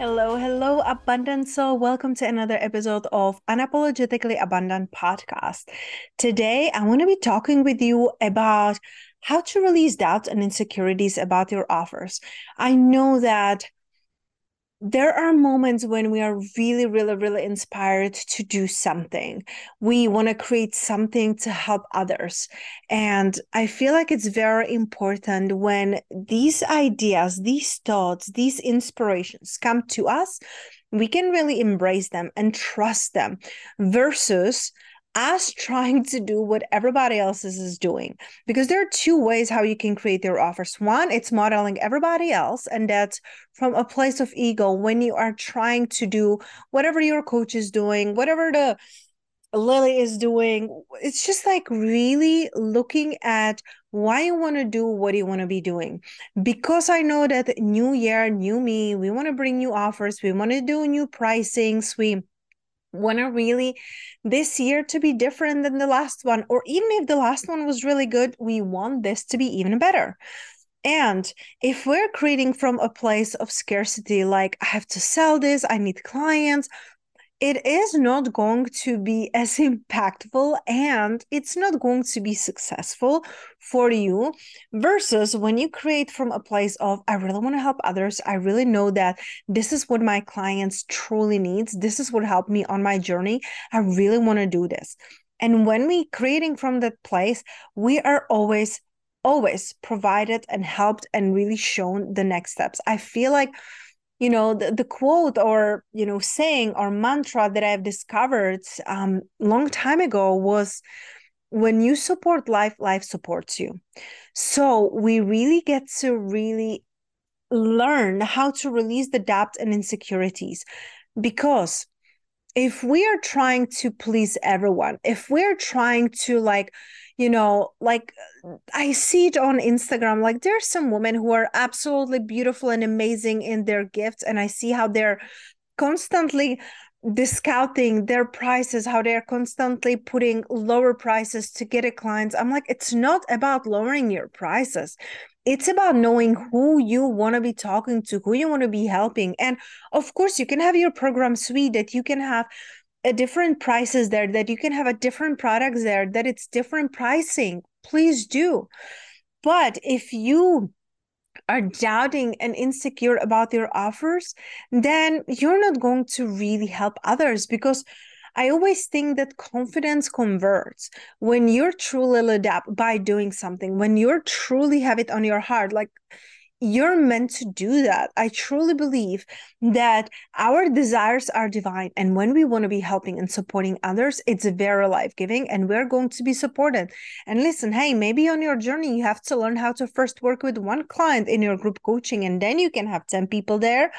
Hello, hello, abundant soul. Welcome to another episode of Unapologetically Abundant podcast. Today, I want to be talking with you about how to release doubts and insecurities about your offers. I know that there are moments when we are really, really, really inspired to do something. We want to create something to help others. And I feel like it's very important when these ideas, these thoughts, these inspirations come to us, we can really embrace them and trust them versus as trying to do what everybody else is doing. Because there are two ways how you can create your offers. One it's modeling everybody else and that's from a place of ego. When you are trying to do whatever your coach is doing whatever the lily is doing it's just like really looking at why you want to do what you want to be doing. Because i know that new year new me we want to bring new offers we want to do new pricing we want to really this year to be different than the last one or even if the last one was really good we want this to be even better. And if we're creating from a place of scarcity like i have to sell this i need clients it is not going to be as impactful and it's not going to be successful for you versus when you create from a place of i really want to help others. I really know that this is what my clients truly needs. This is what helped me on my journey. I really want to do this. And when we creating from that place we are always always provided and helped and really shown the next steps. I feel like you know the, the quote or you know saying or mantra that i've discovered um long time ago was when you support life life supports you. So we really get to really learn how to release the doubt and insecurities because if we are trying to please everyone if we're trying to like you know like i see it on instagram like there's some women who are absolutely beautiful and amazing in their gifts and i see how they're constantly discounting their prices how they're constantly putting lower prices to get a clients i'm like it's not about lowering your prices it's about knowing who you want to be talking to who you want to be helping and of course you can have your program suite that you can have a different prices there that you can have a different products there that it's different pricing. Please do. But if you are doubting and insecure about your offers then you're not going to really help others because I always think that confidence converts when you're truly lit up by doing something, when you're truly have it on your heart. Like you're meant to do that. I truly believe that our desires are divine. And when we want to be helping and supporting others, it's very life giving and we're going to be supported. And listen, hey, maybe on your journey, you have to learn how to first work with one client in your group coaching, and then you can have 10 people there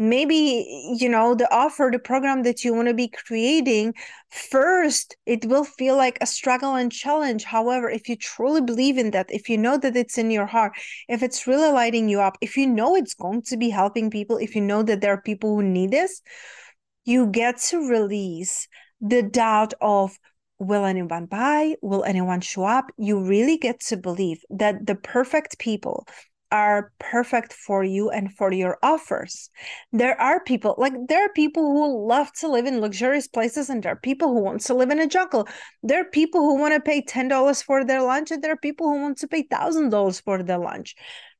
maybe you know the offer the program that you want to be creating first it will feel like a struggle and challenge. However if you truly believe in that if you know that it's in your heart if it's really lighting you up if you know it's going to be helping people if you know that there are people who need this you get to release the doubt of will anyone buy? Will anyone show up? You really get to believe that the perfect people are perfect for you and for your offers. There are people like there are people who love to live in luxurious places and there are people who want to live in a jungle. There are people who want to pay $10 for their lunch and there are people who want to pay $1000 for their lunch.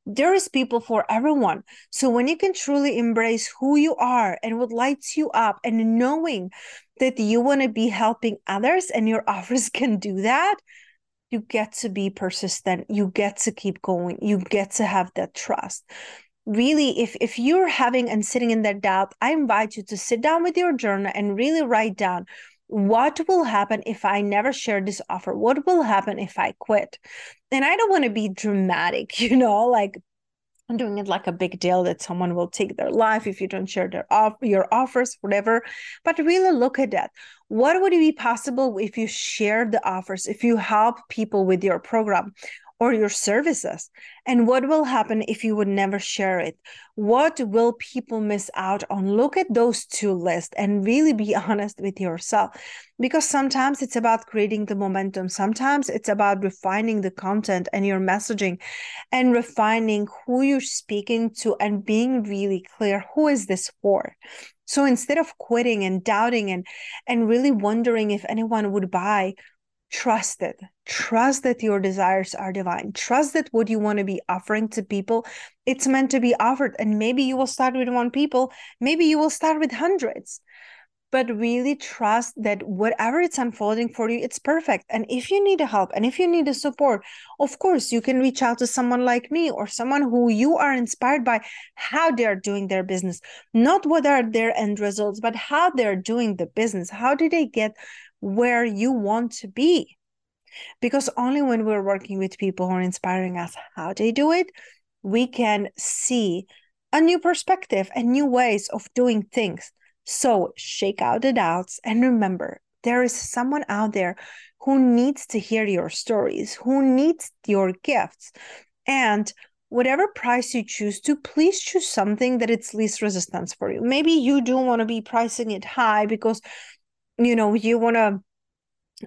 there is people for everyone. So when you can truly embrace who you are and what lights you up and knowing that you want to be helping others and your offers can do that, you get to be persistent. You get to keep going. You get to have that trust. Really, if if you're having and sitting in that doubt, I invite you to sit down with your journal and really write down what will happen if I never share this offer? What will happen if I quit? And I don't want to be dramatic, you know, like Doing it like a big deal that someone will take their life if you don't share their off your offers, whatever. But really look at that. What would be possible if you share the offers, if you help people with your program? Or your services? And what will happen if you would never share it? What will people miss out on? Look at those two lists and really be honest with yourself. Because sometimes it's about creating the momentum, sometimes it's about refining the content and your messaging and refining who you're speaking to and being really clear who is this for? So instead of quitting and doubting and and really wondering if anyone would buy, trust it trust that your desires are divine. Trust that what you want to be offering to people it's meant to be offered. And maybe you will start with one people maybe you will start with hundreds. But really trust that whatever it's unfolding for you it's perfect. And if you need help and if you need a support of course you can reach out to someone like me or someone who you are inspired by how they're doing their business. Not what are their end results but how they're doing the business. How do they get where you want to be. Because only when we're working with people who are inspiring us how they do it, we can see a new perspective and new ways of doing things. So shake out the doubts and remember there is someone out there who needs to hear your stories, who needs your gifts. And whatever price you choose to, please choose something that it's least resistance for you. Maybe you do want to be pricing it high because you know you want to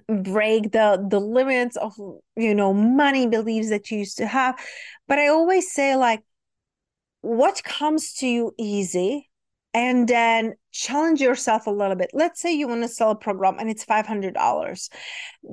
break the the limits of you know money beliefs that you used to have. But i always say like what comes to you easy and then challenge yourself a little bit. Let's say you want to sell a program and it's $500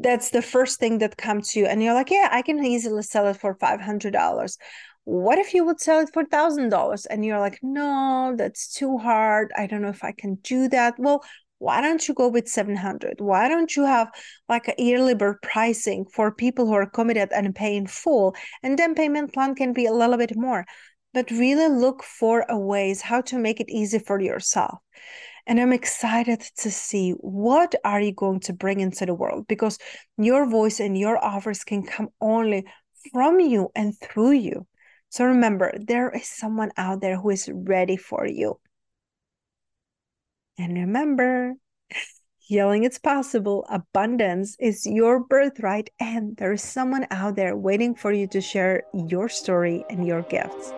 that's the first thing that comes to you and you're like yeah i can easily sell it for $500 what if you would sell it for $1000 and you're like no that's too hard. I don't know if i can do that. Well why don't you go with 700 why don't you have like a yearly pricing for people who are committed and paying full? And then payment plan can be a little bit more but really look for ways how to make it easy for yourself. And i'm excited to see what are you going to bring into the world because your voice and your offers can come only from you and through you. So remember there is someone out there who is ready for you and remember, yelling it's possible, abundance is your birthright, and there is someone out there waiting for you to share your story and your gifts.